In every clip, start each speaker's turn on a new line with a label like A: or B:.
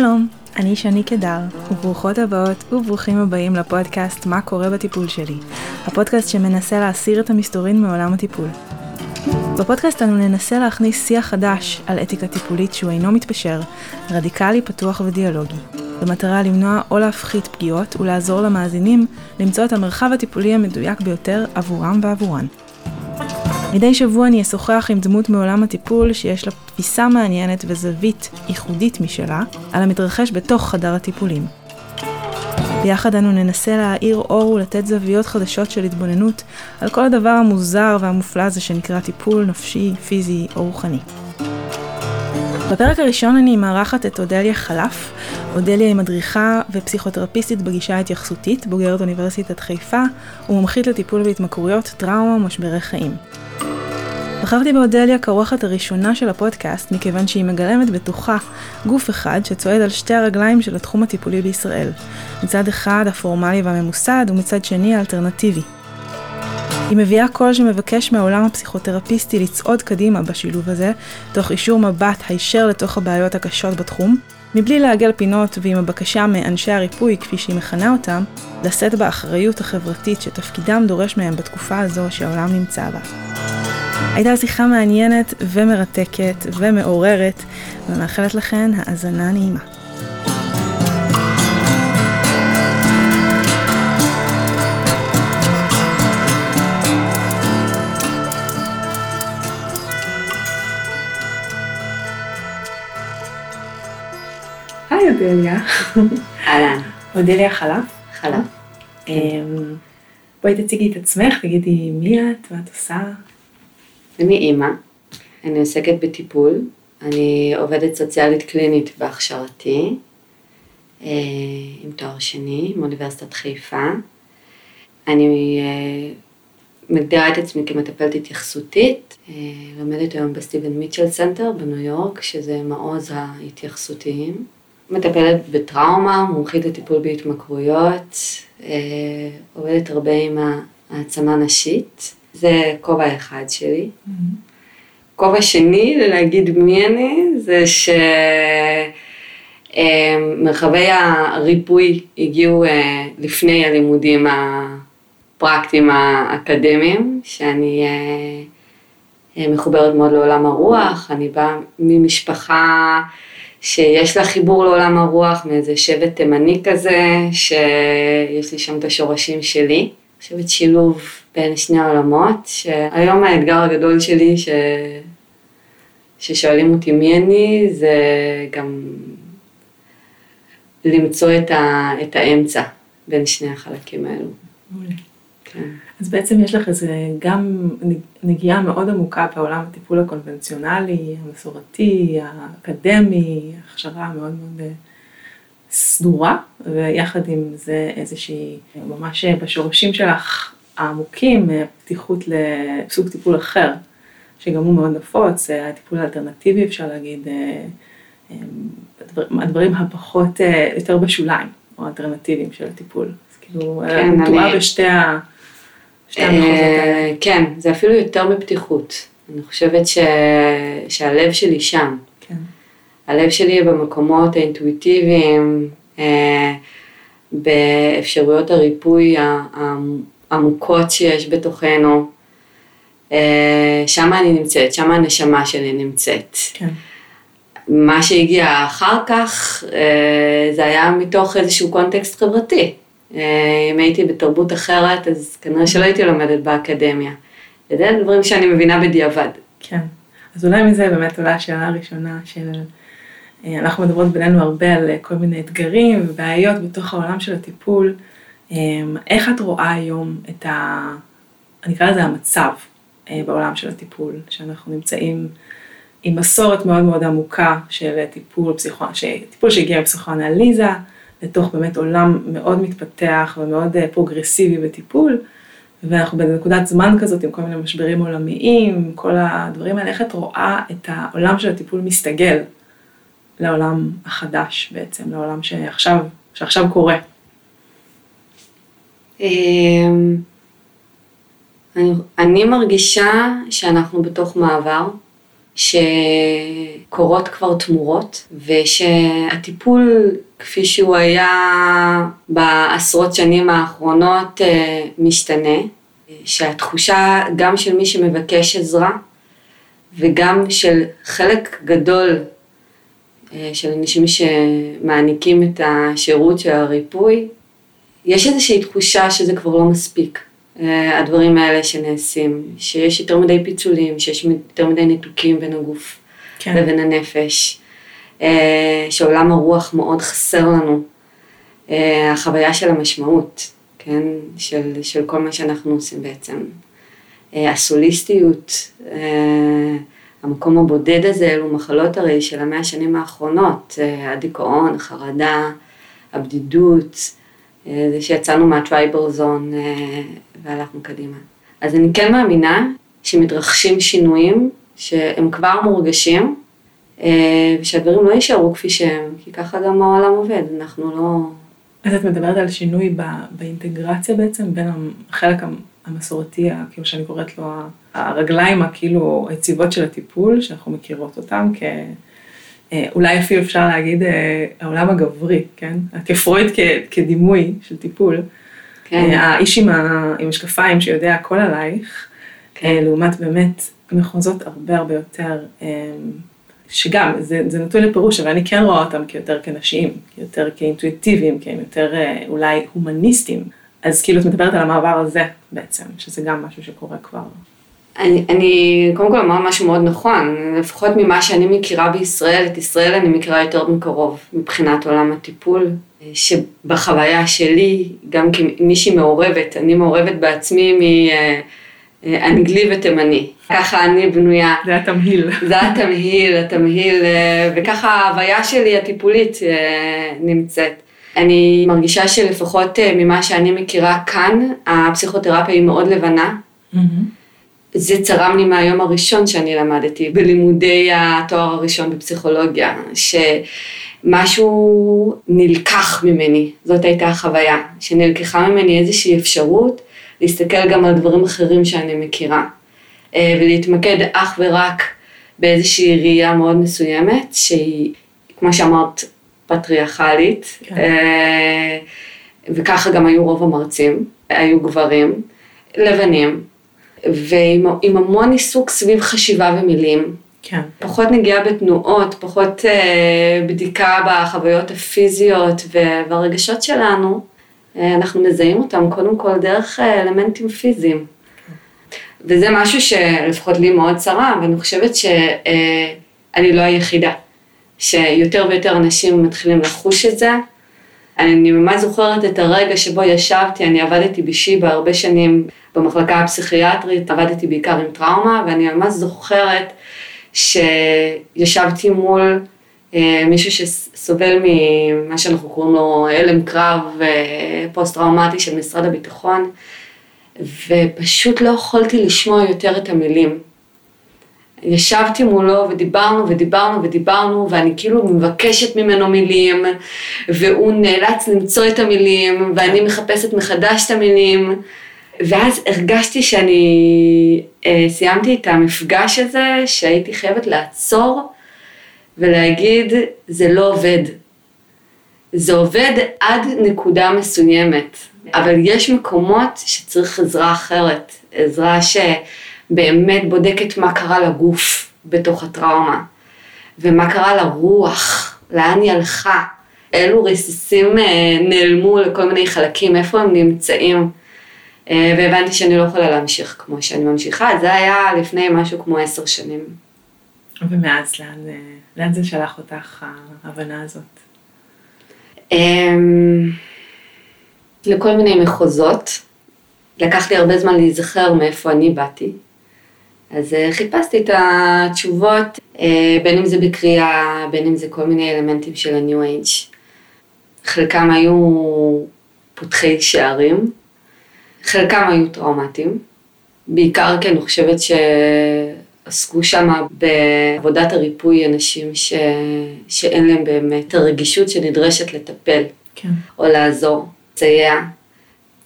A: שלום, אני שני קדר, וברוכות הבאות וברוכים הבאים לפודקאסט מה קורה בטיפול שלי, הפודקאסט שמנסה להסיר את המסתורין מעולם הטיפול. בפודקאסט אנו ננסה להכניס שיח חדש על אתיקה טיפולית שהוא אינו מתפשר, רדיקלי, פתוח ודיאלוגי, במטרה למנוע או להפחית פגיעות ולעזור למאזינים למצוא את המרחב הטיפולי המדויק ביותר עבורם ועבורן. מדי שבוע אני אשוחח עם דמות מעולם הטיפול שיש לה תפיסה מעניינת וזווית ייחודית משלה על המתרחש בתוך חדר הטיפולים. ביחד אנו ננסה להאיר אור ולתת זוויות חדשות של התבוננות על כל הדבר המוזר והמופלא הזה שנקרא טיפול נפשי, פיזי או רוחני. בפרק הראשון אני מארחת את אודליה חלף. אודליה היא מדריכה ופסיכותרפיסטית בגישה ההתייחסותית, בוגרת אוניברסיטת חיפה ומומחית לטיפול בהתמכרויות, טראומה ומשברי חיים. בחרתי באודליה כאורחת הראשונה של הפודקאסט, מכיוון שהיא מגלמת בתוכה גוף אחד שצועד על שתי הרגליים של התחום הטיפולי בישראל. מצד אחד הפורמלי והממוסד, ומצד שני האלטרנטיבי. היא מביאה קול שמבקש מהעולם הפסיכותרפיסטי לצעוד קדימה בשילוב הזה, תוך אישור מבט הישר לתוך הבעיות הקשות בתחום, מבלי לעגל פינות ועם הבקשה מאנשי הריפוי, כפי שהיא מכנה אותם, לשאת באחריות החברתית שתפקידם דורש מהם בתקופה הזו שהעולם נמצא בה. הייתה שיחה מעניינת ומרתקת ומעוררת, ומאחלת לכן האזנה נעימה. אודליה.
B: אהלן.
A: אודליה חלף.
B: חלף.
A: אמ, בואי תציגי את עצמך, תגידי מי את, מה את עושה.
B: אני אימא, אני עוסקת בטיפול, אני עובדת סוציאלית קלינית בהכשרתי, אה, עם תואר שני, מאוניברסיטת חיפה. אני אה, מגדירה את עצמי כמטפלת התייחסותית, אה, לומדת היום בסטיבן מיטשל סנטר בניו יורק, שזה מעוז ההתייחסותיים. מטפלת בטראומה, מומחית לטיפול בהתמכרויות, עובדת הרבה עם העצמה נשית. זה כובע אחד שלי. כובע שני, להגיד מי אני, זה שמרחבי הריפוי הגיעו אה, לפני הלימודים הפרקטיים האקדמיים, שאני אה, אה, מחוברת מאוד לעולם הרוח, אני באה ממשפחה שיש לה חיבור לעולם הרוח, מאיזה שבט תימני כזה, שיש לי שם את השורשים שלי. אני חושבת שילוב בין שני העולמות, שהיום האתגר הגדול שלי ש... ששואלים אותי מי אני, זה גם למצוא את, ה... את האמצע בין שני החלקים האלו.
A: מעולה. כן. אז בעצם יש לך איזה גם נגיעה מאוד עמוקה בעולם הטיפול הקונבנציונלי, המסורתי, האקדמי, הכשרה מאוד מאוד אה, סדורה, ויחד עם זה איזושהי, ממש בשורשים שלך העמוקים, אה, פתיחות לסוג טיפול אחר, שגם הוא מאוד נפוץ, אה, הטיפול האלטרנטיבי אפשר להגיד, אה, הדברים הפחות, יותר בשוליים, או האלטרנטיביים של הטיפול. אז כאילו, כן, אני... בשתי ה... האלה.
B: כן, זה אפילו יותר מפתיחות. אני חושבת ש... שהלב שלי שם. כן. הלב שלי במקומות האינטואיטיביים, באפשרויות הריפוי עמוקות שיש בתוכנו. אה, שם אני נמצאת, שם הנשמה שלי נמצאת. כן. מה שהגיע אחר כך, אה, זה היה מתוך איזשהו קונטקסט חברתי. אה, אם הייתי בתרבות אחרת, אז כנראה שלא הייתי לומדת באקדמיה. זה דברים שאני מבינה בדיעבד.
A: כן. אז אולי מזה באמת עולה השאלה הראשונה של, אנחנו מדברות בינינו הרבה על כל מיני אתגרים ובעיות בתוך העולם של הטיפול. איך את רואה היום את ה... אני אקרא לזה המצב אה, בעולם של הטיפול, שאנחנו נמצאים עם מסורת מאוד מאוד עמוקה של טיפול, פסיכו... טיפול שהגיע מפסיכואנליזה, לתוך באמת עולם מאוד מתפתח ומאוד אה, פרוגרסיבי בטיפול, ואנחנו בנקודת זמן כזאת עם כל מיני משברים עולמיים, כל הדברים האלה, איך את רואה את העולם של הטיפול מסתגל לעולם החדש בעצם, לעולם שעכשיו, שעכשיו קורה.
B: אמ, אני, אני מרגישה שאנחנו בתוך מעבר, שאנחנו שקורות כבר תמורות, ושהטיפול כפי שהוא היה בעשרות שנים האחרונות אה, משתנה, שהתחושה גם של מי שמבקש עזרה וגם של חלק גדול אה, של אנשים שמעניקים את השירות של הריפוי, יש איזושהי תחושה שזה כבר לא מספיק, אה, הדברים האלה שנעשים, שיש יותר מדי פיצולים, שיש יותר מדי ניתוקים בין הגוף כן. לבין הנפש, אה, שעולם הרוח מאוד חסר לנו, החוויה של המשמעות, כן, של, של כל מה שאנחנו עושים בעצם, הסוליסטיות, המקום הבודד הזה אלו מחלות הרי של המאה השנים האחרונות, אה, הדיכאון, החרדה, הבדידות, אה, זה שיצאנו מהטרייבל זון אה, והלכנו קדימה. אז אני כן מאמינה שמתרחשים שינויים שהם כבר מורגשים, ושהדברים לא יישארו כפי שהם, כי ככה גם העולם עובד, אנחנו לא...
A: אז את מדברת על שינוי באינטגרציה בעצם בין החלק המסורתי, כאילו שאני קוראת לו הרגליים הכאילו היציבות של הטיפול, שאנחנו מכירות אותם כ... אה, אולי אפילו אפשר להגיד אה, העולם הגברי, כן? כפרויד כדימוי של טיפול. כן. אה, האיש עם המשקפיים שיודע הכל עלייך, כן. לעומת באמת מחוזות הרבה הרבה יותר, שגם, זה, זה נתון לפירוש, אבל אני כן רואה אותם כיותר כנשיים, יותר כאינטואיטיביים, כי הם יותר אולי הומניסטיים. אז כאילו את מדברת על המעבר הזה בעצם, שזה גם משהו שקורה כבר.
B: אני, אני קודם כל אומר משהו מאוד נכון, לפחות ממה שאני מכירה בישראל, את ישראל אני מכירה יותר מקרוב מבחינת עולם הטיפול, שבחוויה שלי, גם כמישהי מעורבת, אני מעורבת בעצמי מאנגלי ותימני, ככה אני בנויה.
A: זה התמהיל.
B: זה התמהיל, התמהיל, וככה ההוויה שלי הטיפולית נמצאת. אני מרגישה שלפחות אה, ממה שאני מכירה כאן, הפסיכותרפיה היא מאוד לבנה. Mm-hmm. זה צרם לי מהיום הראשון שאני למדתי בלימודי התואר הראשון בפסיכולוגיה, שמשהו נלקח ממני, זאת הייתה החוויה, שנלקחה ממני איזושהי אפשרות להסתכל גם על דברים אחרים שאני מכירה, אה, ולהתמקד אך ורק באיזושהי ראייה מאוד מסוימת, שהיא, כמו שאמרת, פטריארכלית, כן. אה, וככה גם היו רוב המרצים, היו גברים, לבנים, ועם המון עיסוק סביב חשיבה ומילים.
A: כן.
B: פחות נגיעה בתנועות, פחות אה, בדיקה בחוויות הפיזיות והרגשות שלנו, אנחנו מזהים אותם קודם כל דרך אה, אלמנטים פיזיים. וזה משהו שלפחות לי מאוד צרה, ואני חושבת שאני אה, לא היחידה. שיותר ויותר אנשים מתחילים לחוש את זה. אני ממש זוכרת את הרגע שבו ישבתי, אני עבדתי בשיבא הרבה שנים במחלקה הפסיכיאטרית, עבדתי בעיקר עם טראומה, ואני ממש זוכרת שישבתי מול אה, מישהו שסובל ממה שאנחנו קוראים לו הלם קרב אה, פוסט-טראומטי של משרד הביטחון, ופשוט לא יכולתי לשמוע יותר את המילים. ישבתי מולו ודיברנו ודיברנו ודיברנו ואני כאילו מבקשת ממנו מילים והוא נאלץ למצוא את המילים ואני מחפשת מחדש את המילים ואז הרגשתי שאני אה, סיימתי את המפגש הזה שהייתי חייבת לעצור ולהגיד זה לא עובד. זה עובד עד נקודה מסוימת אבל יש מקומות שצריך עזרה אחרת, עזרה ש... באמת בודקת מה קרה לגוף בתוך הטראומה, ומה קרה לרוח, לאן היא הלכה, אילו רסיסים אה, נעלמו לכל מיני חלקים, איפה הם נמצאים. אה, והבנתי שאני לא יכולה להמשיך כמו שאני ממשיכה, זה היה לפני משהו כמו עשר שנים.
A: ומאז לאן, אה, לאן זה שלח אותך, ההבנה הזאת?
B: אמ, לכל מיני מחוזות. לקח לי הרבה זמן להיזכר מאיפה אני באתי. אז אה, חיפשתי את התשובות, אה, בין אם זה בקריאה, בין אם זה כל מיני אלמנטים של ה-New Age. חלקם היו פותחי שערים, חלקם היו טראומטיים, בעיקר כי אני חושבת שעסקו שם בעבודת הריפוי אנשים ש... שאין להם באמת הרגישות שנדרשת לטפל,
A: כן.
B: או לעזור, לסייע.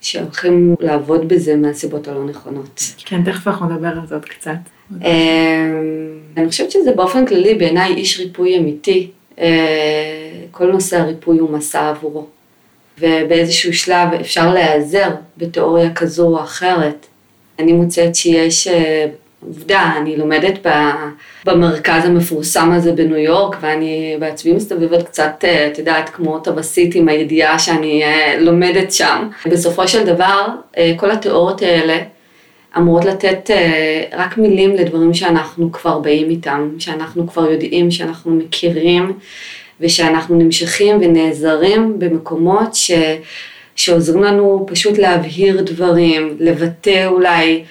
B: שהולכים לעבוד בזה מהסיבות הלא נכונות.
A: כן, תכף אנחנו נדבר על זה עוד קצת. אמ,
B: אני חושבת שזה באופן כללי בעיניי איש ריפוי אמיתי. אה, כל נושא הריפוי הוא מסע עבורו. ובאיזשהו שלב אפשר להיעזר בתיאוריה כזו או אחרת. אני מוצאת שיש אה, עובדה, אני לומדת במרכז המפורסם הזה בניו יורק, ואני בעצמי מסתובבת קצת, אה, את יודעת, כמו טבסית עם הידיעה שאני לומדת שם. בסופו של דבר, כל התיאוריות האלה אמורות לתת רק מילים לדברים שאנחנו כבר באים איתם, שאנחנו כבר יודעים, שאנחנו מכירים, ושאנחנו נמשכים ונעזרים במקומות ש, שעוזרים לנו פשוט להבהיר דברים, לבטא אולי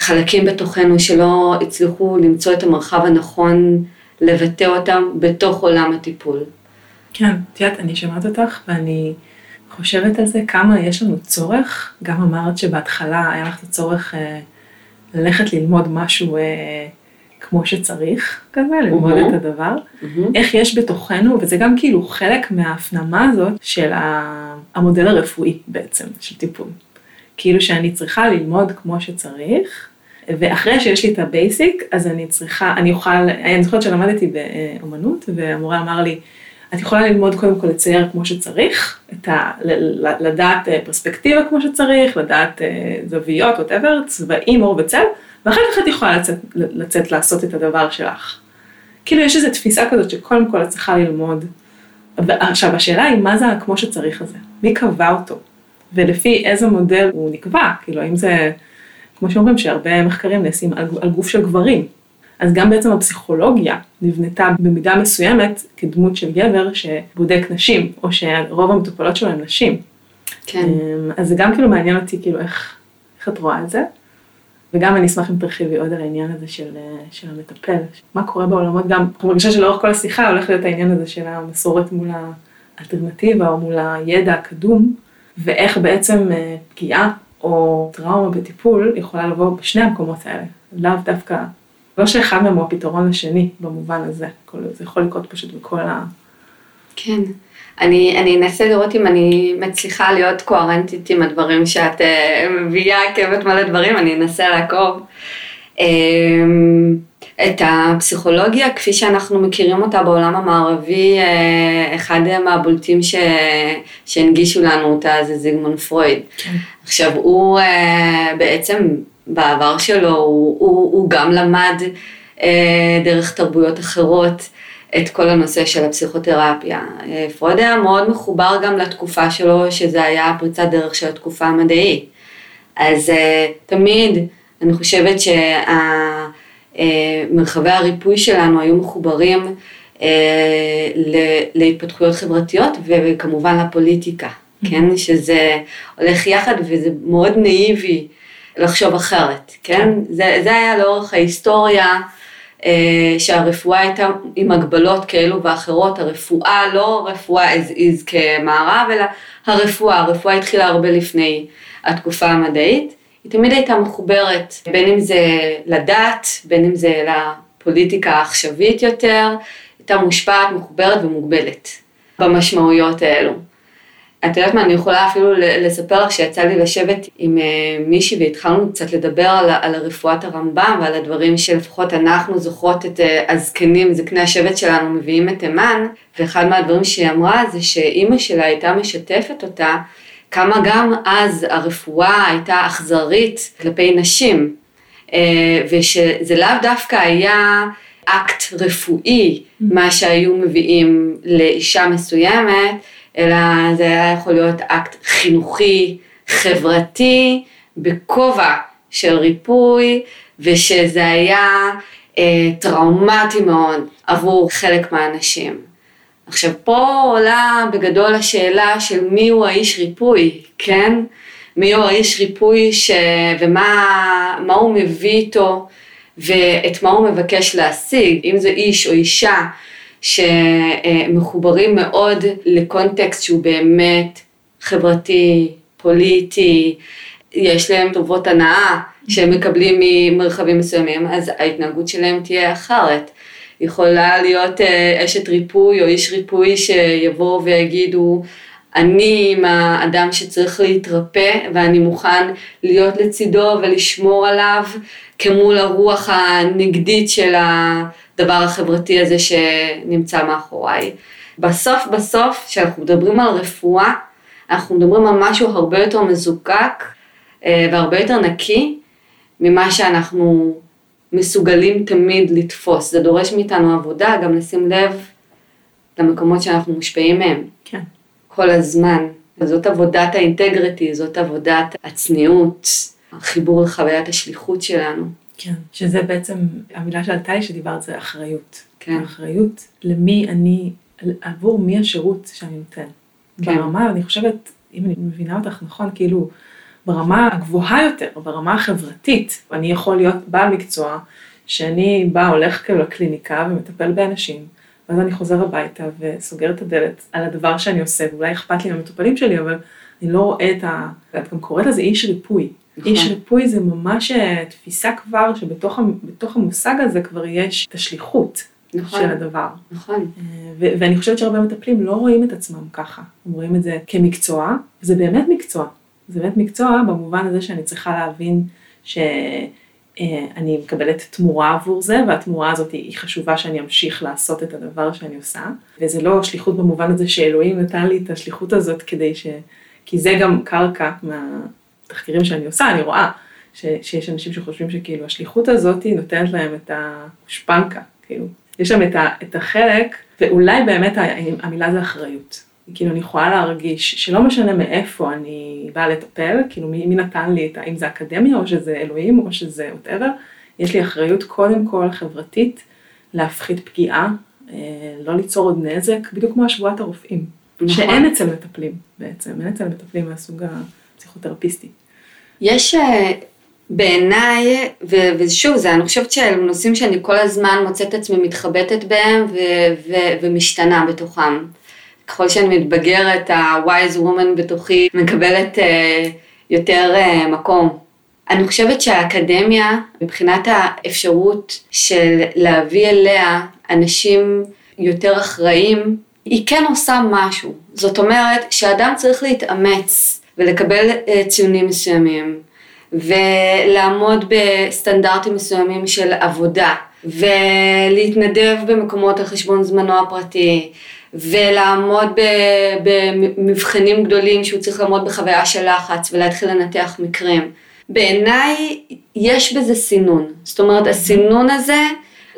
B: חלקים בתוכנו שלא הצליחו למצוא את המרחב הנכון לבטא אותם בתוך עולם הטיפול.
A: כן, את יודעת, אני שומעת אותך ואני חושבת על זה כמה יש לנו צורך, גם אמרת שבהתחלה היה לך את הצורך אה, ללכת ללמוד משהו אה, כמו שצריך כזה, ללמוד mm-hmm. את הדבר, mm-hmm. איך יש בתוכנו, וזה גם כאילו חלק מההפנמה הזאת של המודל הרפואי בעצם, של טיפול. כאילו שאני צריכה ללמוד כמו שצריך, ואחרי שיש לי את ה basic, אז אני צריכה, אני אוכל, אני זוכרת שלמדתי באומנות, והמורה אמר לי, את יכולה ללמוד קודם כל לצייר כמו שצריך, את ה, לדעת אה, פרספקטיבה כמו שצריך, לדעת אה, זוויות, whatever, צבעים, אור וצל, ואחר כך את יכולה לצאת, לצאת לעשות את הדבר שלך. כאילו יש איזו תפיסה כזאת שקודם כל את צריכה ללמוד. עכשיו השאלה היא מה זה כמו שצריך הזה, מי קבע אותו, ולפי איזה מודל הוא נקבע, כאילו האם זה, כמו שאומרים שהרבה מחקרים נעשים על, על גוף של גברים, אז גם בעצם הפסיכולוגיה נבנתה במידה מסוימת כדמות של גבר שבודק נשים, או שרוב המטופלות שלו הן נשים.
B: כן. אמ,
A: אז זה גם כאילו מעניין אותי כאילו איך, איך את רואה את זה. וגם אני אשמח אם תרחיבי עוד על העניין הזה של, של המטפל, מה קורה בעולמות גם, אני מרגישה שלאורך כל השיחה הולך להיות העניין הזה של המסורת מול האלטרנטיבה או מול הידע הקדום, ואיך בעצם אה, פגיעה או טראומה בטיפול יכולה לבוא בשני המקומות האלה, לאו דווקא, לא שאחד מהם הוא הפתרון לשני במובן הזה, זה יכול לקרות פשוט בכל ה...
B: כן. אני, אני אנסה לראות אם אני מצליחה להיות קוהרנטית עם הדברים שאת uh, מביאה כבת מלא דברים, אני אנסה לעקוב. Um, את הפסיכולוגיה כפי שאנחנו מכירים אותה בעולם המערבי, uh, אחד מהבולטים ש, שהנגישו לנו אותה זה זיגמון פרויד. כן. עכשיו הוא uh, בעצם בעבר שלו, הוא, הוא, הוא גם למד uh, דרך תרבויות אחרות. את כל הנושא של הפסיכותרפיה. פרויד היה מאוד מחובר גם לתקופה שלו, שזה היה פריצת דרך של התקופה המדעית. אז אה, תמיד אני חושבת שמרחבי הריפוי שלנו היו מחוברים אה, להתפתחויות חברתיות וכמובן לפוליטיקה, mm-hmm. כן? שזה הולך יחד וזה מאוד נאיבי לחשוב אחרת, כן? כן. זה, זה היה לאורך ההיסטוריה. אה, שהרפואה הייתה עם הגבלות כאלו ואחרות, הרפואה לא רפואה as is כמערב, אלא הרפואה, הרפואה התחילה הרבה לפני התקופה המדעית, היא תמיד הייתה מחוברת, בין אם זה לדת, בין אם זה לפוליטיקה העכשווית יותר, הייתה מושפעת, מחוברת ומוגבלת במשמעויות האלו. את יודעת מה, אני יכולה אפילו לספר לך שיצא לי לשבת עם אה, מישהי והתחלנו קצת לדבר על, על רפואת הרמב"ם ועל הדברים שלפחות אנחנו זוכרות את אה, הזקנים, זקני השבט שלנו מביאים את תימן, ואחד מהדברים שהיא אמרה זה שאימא שלה הייתה משתפת אותה כמה גם אז הרפואה הייתה אכזרית כלפי נשים, אה, ושזה לאו דווקא היה אקט רפואי, מה שהיו מביאים לאישה מסוימת, אלא זה היה יכול להיות אקט חינוכי, חברתי, בכובע של ריפוי, ושזה היה אה, טראומטי מאוד עבור חלק מהאנשים. עכשיו פה עולה בגדול השאלה של מי הוא האיש ריפוי, כן? מי הוא האיש ריפוי ש... ומה הוא מביא איתו ואת מה הוא מבקש להשיג, אם זה איש או אישה שמחוברים מאוד לקונטקסט שהוא באמת חברתי, פוליטי, יש להם טובות הנאה שהם מקבלים ממרחבים מסוימים, אז ההתנהגות שלהם תהיה אחרת. יכולה להיות אה, אשת ריפוי או איש ריפוי שיבואו ויגידו, אני עם האדם שצריך להתרפא ואני מוכן להיות לצידו ולשמור עליו כמול הרוח הנגדית של הדבר החברתי הזה שנמצא מאחוריי. בסוף בסוף, כשאנחנו מדברים על רפואה, אנחנו מדברים על משהו הרבה יותר מזוקק אה, והרבה יותר נקי ממה שאנחנו מסוגלים תמיד לתפוס. זה דורש מאיתנו עבודה, גם לשים לב למקומות שאנחנו מושפעים מהם.
A: כן.
B: כל הזמן. וזאת עבודת האינטגריטי, זאת עבודת הצניעות, החיבור לחוויית השליחות שלנו.
A: כן, שזה בעצם, המילה שעלתה לי שדיברת זה אחריות.
B: כן.
A: אחריות למי אני, עבור מי השירות שאני נותן.
B: כן.
A: ברמה, אני חושבת, אם אני מבינה אותך נכון, כאילו, ברמה הגבוהה יותר, ברמה החברתית, אני יכול להיות בעל מקצוע, שאני בא, הולך כאילו לקליניקה ומטפל באנשים, ואז אני חוזר הביתה וסוגר את הדלת על הדבר שאני עושה, ואולי אכפת לי מהמטופלים שלי, אבל אני לא רואה את ה... את גם קוראת לזה איש ריפוי.
B: נכון.
A: איש ריפוי זה ממש אה, תפיסה כבר, שבתוך המ- בתוך המושג הזה כבר יש את השליחות
B: נכון,
A: של הדבר.
B: נכון.
A: אה, ו- ואני חושבת שהרבה מטפלים לא רואים את עצמם ככה, הם רואים את זה כמקצוע, זה באמת מקצוע. זה באמת מקצוע במובן הזה שאני צריכה להבין שאני מקבלת תמורה עבור זה, והתמורה הזאת היא חשובה שאני אמשיך לעשות את הדבר שאני עושה, וזה לא שליחות במובן הזה שאלוהים נתן לי את השליחות הזאת כדי ש... כי זה גם קרקע מהתחקירים שאני עושה, אני רואה ש... שיש אנשים שחושבים שכאילו השליחות הזאת נותנת להם את הגושפנקה, כאילו, יש שם את, ה... את החלק, ואולי באמת המילה זה אחריות. כאילו אני יכולה להרגיש שלא משנה מאיפה אני באה לטפל, כאילו מי, מי נתן לי את ה... אם זה אקדמיה או שזה אלוהים או שזה whatever, יש לי אחריות קודם כל חברתית להפחית פגיעה, אה, לא ליצור עוד נזק, בדיוק כמו השבועת הרופאים,
B: נכון.
A: שאין אצל מטפלים בעצם, אין אצל מטפלים מהסוג הפסיכותרפיסטי.
B: יש אה, בעיניי, ו- ושוב, זה, אני חושבת שאלו נושאים שאני כל הזמן מוצאת את עצמי מתחבטת בהם ו- ו- ומשתנה בתוכם. ככל שאני מתבגרת, ה-wise woman בתוכי מקבלת אה, יותר אה, מקום. אני חושבת שהאקדמיה, מבחינת האפשרות של להביא אליה אנשים יותר אחראים, היא כן עושה משהו. זאת אומרת שאדם צריך להתאמץ ולקבל אה, ציונים מסוימים, ולעמוד בסטנדרטים מסוימים של עבודה, ולהתנדב במקומות על חשבון זמנו הפרטי, ולעמוד במבחנים גדולים שהוא צריך לעמוד בחוויה של לחץ ולהתחיל לנתח מקרים. בעיניי יש בזה סינון, זאת אומרת הסינון הזה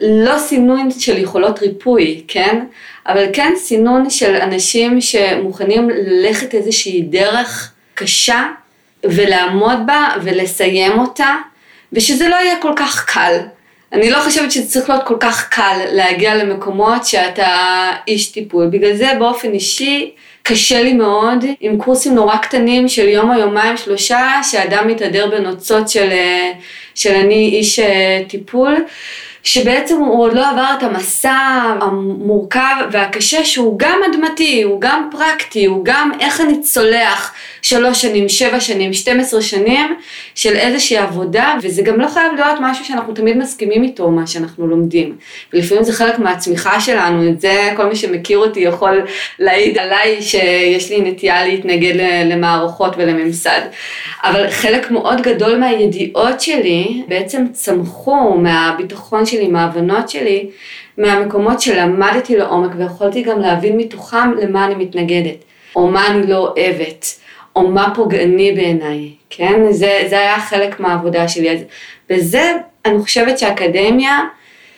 B: לא סינון של יכולות ריפוי, כן? אבל כן סינון של אנשים שמוכנים ללכת איזושהי דרך קשה ולעמוד בה ולסיים אותה, ושזה לא יהיה כל כך קל. אני לא חושבת שזה צריך להיות כל כך קל להגיע למקומות שאתה איש טיפול. בגלל זה באופן אישי קשה לי מאוד עם קורסים נורא קטנים של יום או יומיים שלושה, שאדם מתהדר בנוצות של, אה, של אני איש אה, טיפול. שבעצם הוא עוד לא עבר את המסע המורכב והקשה שהוא גם אדמתי, הוא גם פרקטי, הוא גם איך אני צולח שלוש שנים, שבע שנים, 12 שנים של איזושהי עבודה, וזה גם לא חייב להיות משהו שאנחנו תמיד מסכימים איתו, מה שאנחנו לומדים. ולפעמים זה חלק מהצמיחה שלנו, את זה כל מי שמכיר אותי יכול להעיד עליי שיש לי נטייה להתנגד למערכות ולממסד. אבל חלק מאוד גדול מהידיעות שלי בעצם צמחו מהביטחון שלי, מההבנות שלי, מהמקומות שלמדתי לעומק ויכולתי גם להבין מתוכם למה אני מתנגדת, או מה אני לא אוהבת, או מה פוגעני בעיניי, כן? זה, זה היה חלק מהעבודה שלי. אז בזה אני חושבת שהאקדמיה,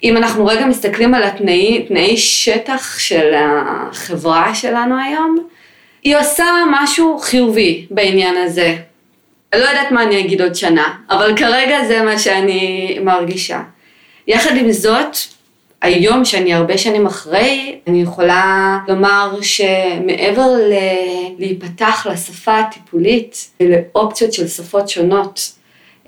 B: אם אנחנו רגע מסתכלים על התנאי, תנאי שטח של החברה שלנו היום, היא עושה משהו חיובי בעניין הזה. אני לא יודעת מה אני אגיד עוד שנה, אבל כרגע זה מה שאני מרגישה. יחד עם זאת, היום שאני הרבה שנים אחרי, אני יכולה לומר שמעבר ל... להיפתח לשפה הטיפולית ולאופציות של שפות שונות,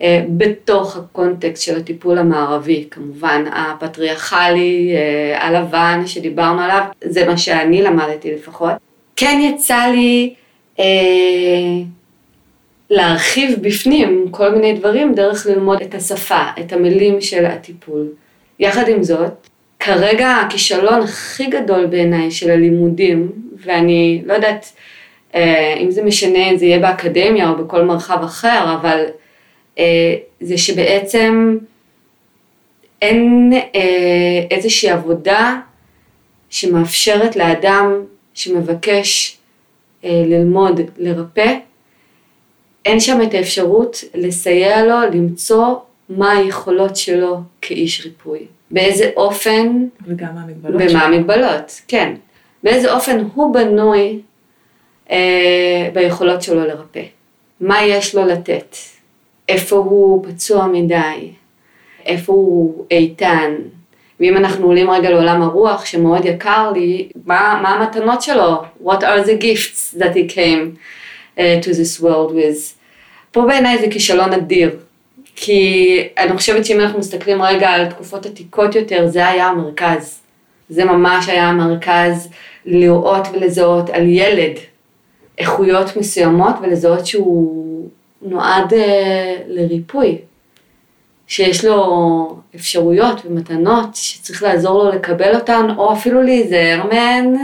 B: אה, בתוך הקונטקסט של הטיפול המערבי, כמובן הפטריארכלי, אה, הלבן שדיברנו עליו, זה מה שאני למדתי לפחות. כן יצא לי אה, להרחיב בפנים כל מיני דברים דרך ללמוד את השפה, את המילים של הטיפול. יחד עם זאת, כרגע הכישלון הכי גדול בעיניי של הלימודים, ואני לא יודעת אה, אם זה משנה אם זה יהיה באקדמיה או בכל מרחב אחר, אבל אה, זה שבעצם אין אה, איזושהי עבודה שמאפשרת לאדם שמבקש ללמוד לרפא, אין שם את האפשרות לסייע לו למצוא מה היכולות שלו כאיש ריפוי. באיזה אופן...
A: וגם המגבלות.
B: ומה המגבלות, כן. באיזה אופן הוא בנוי אה, ביכולות שלו לרפא. מה יש לו לתת? איפה הוא פצוע מדי? איפה הוא איתן? ואם אנחנו עולים רגע לעולם הרוח שמאוד יקר לי, מה, מה המתנות שלו? What are the gifts that he came uh, to this world with? פה בעיניי זה כישלון אדיר, כי אני חושבת שאם אנחנו מסתכלים רגע על תקופות עתיקות יותר, זה היה המרכז. זה ממש היה המרכז לראות ולזהות על ילד איכויות מסוימות ולזהות שהוא נועד uh, לריפוי, שיש לו אפשרויות ומתנות שצריך לעזור לו לקבל אותן, או אפילו להיזהר מהן,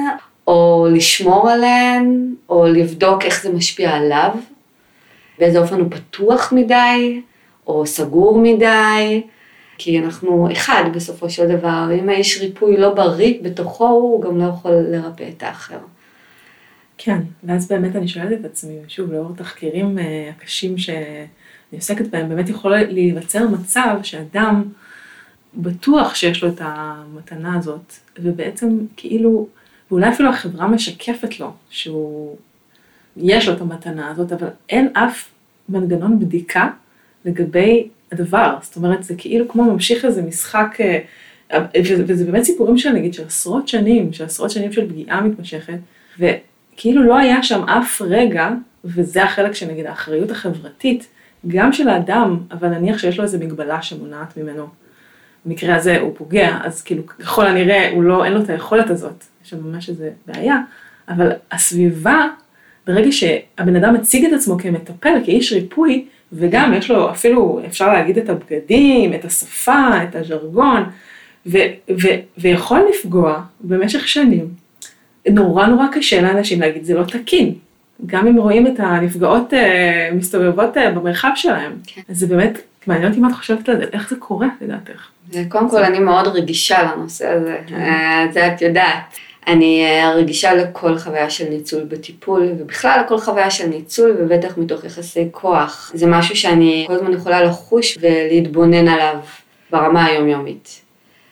B: או לשמור עליהן, או לבדוק איך זה משפיע עליו, באיזה אופן הוא פתוח מדי, או סגור מדי, כי אנחנו אחד בסופו של דבר, אם האיש ריפוי לא בריא בתוכו, הוא גם לא יכול לרפא את האחר.
A: כן, ואז באמת אני שואלת את עצמי, שוב, לאור התחקירים אה, הקשים שאני עוסקת בהם, באמת יכול להיווצר מצב שאדם בטוח שיש לו את המתנה הזאת, ובעצם כאילו, ואולי אפילו החברה משקפת לו שהוא, יש לו את המתנה הזאת, אבל אין אף מנגנון בדיקה לגבי הדבר, זאת אומרת, זה כאילו כמו ממשיך איזה משחק, אה, וזה באמת סיפורים של נגיד של עשרות שנים, של עשרות שנים של פגיעה מתמשכת, וכאילו לא היה שם אף רגע, וזה החלק של נגיד האחריות החברתית, גם של האדם, אבל נניח שיש לו איזו מגבלה שמונעת ממנו. במקרה הזה הוא פוגע, אז כאילו ככל הנראה הוא לא, אין לו את היכולת הזאת, יש שם ממש איזה בעיה, אבל הסביבה, ברגע שהבן אדם מציג את עצמו כמטפל, כאיש ריפוי, וגם יש לו אפילו, אפשר להגיד את הבגדים, את השפה, את הז'רגון, ו, ו, ויכול לפגוע במשך שנים. נורא נורא קשה לאנשים להגיד, זה לא תקין. גם אם רואים את הנפגעות אה, מסתובבות אה, במרחב שלהם. כן. אז זה באמת, מעניין אותי מה את חושבת על זה, איך זה קורה לדעתך?
B: קודם כל, אני מאוד רגישה לנושא הזה, כן. אה, זה את יודעת. אני אה, רגישה לכל חוויה של ניצול בטיפול, ובכלל לכל חוויה של ניצול, ובטח מתוך יחסי כוח. זה משהו שאני כל הזמן יכולה לחוש ולהתבונן עליו ברמה היומיומית.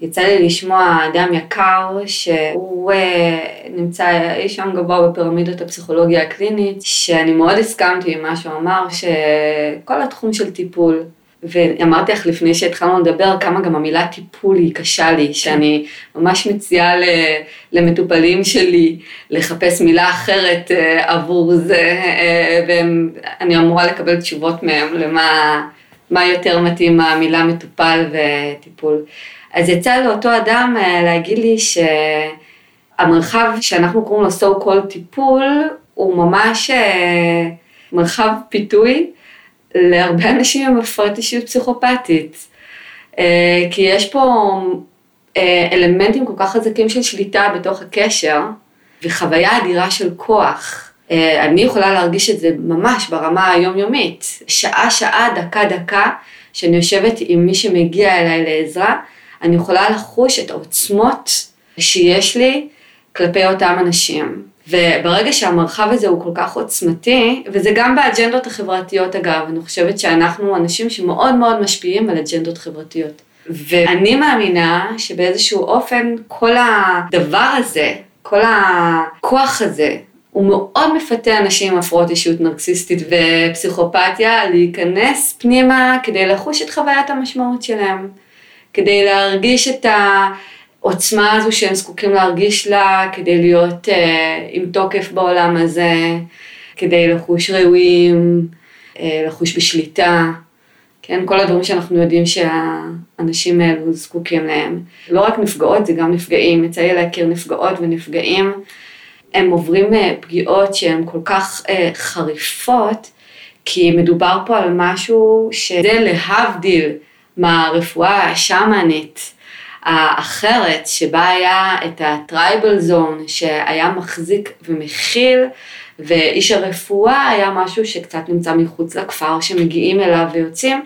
B: יצא לי לשמוע אדם יקר שהוא אה, נמצא אי שם גבוה בפירמידות הפסיכולוגיה הקלינית, שאני מאוד הסכמתי עם מה שהוא אמר, שכל התחום של טיפול ואמרתי לך לפני שהתחלנו לדבר כמה גם המילה טיפול היא קשה לי, שאני ממש מציעה למטופלים שלי לחפש מילה אחרת אה, עבור זה, אה, ואני אמורה לקבל תשובות מהם למה מה יותר מתאים מהמילה מטופל וטיפול. אז יצא לאותו אדם אה, להגיד לי שהמרחב שאנחנו קוראים לו so called טיפול, הוא ממש מרחב פיתוי. להרבה אנשים עם הפרעת אישיות פסיכופתית. אה, כי יש פה אה, אלמנטים כל כך חזקים של שליטה בתוך הקשר, וחוויה אדירה של כוח. אה, אני יכולה להרגיש את זה ממש ברמה היומיומית. שעה-שעה, דקה-דקה, שאני יושבת עם מי שמגיע אליי לעזרה, אני יכולה לחוש את העוצמות שיש לי כלפי אותם אנשים. וברגע שהמרחב הזה הוא כל כך עוצמתי, וזה גם באג'נדות החברתיות אגב, אני חושבת שאנחנו אנשים שמאוד מאוד משפיעים על אג'נדות חברתיות. ואני מאמינה שבאיזשהו אופן כל הדבר הזה, כל הכוח הזה, הוא מאוד מפתה אנשים עם הפרעות אישיות נרקסיסטית ופסיכופתיה להיכנס פנימה כדי לחוש את חוויית המשמעות שלהם, כדי להרגיש את ה... העוצמה הזו שהם זקוקים להרגיש לה כדי להיות uh, עם תוקף בעולם הזה, כדי לחוש ראויים, uh, לחוש בשליטה, כן, כל הדברים שאנחנו יודעים שהאנשים האלו זקוקים להם. לא רק נפגעות, זה גם נפגעים, יצא לי להכיר נפגעות ונפגעים, הם עוברים uh, פגיעות שהן כל כך uh, חריפות, כי מדובר פה על משהו שזה להבדיל מהרפואה השמאנית. האחרת, שבה היה את הטרייבל זון, שהיה מחזיק ומכיל, ואיש הרפואה היה משהו שקצת נמצא מחוץ לכפר, שמגיעים אליו ויוצאים.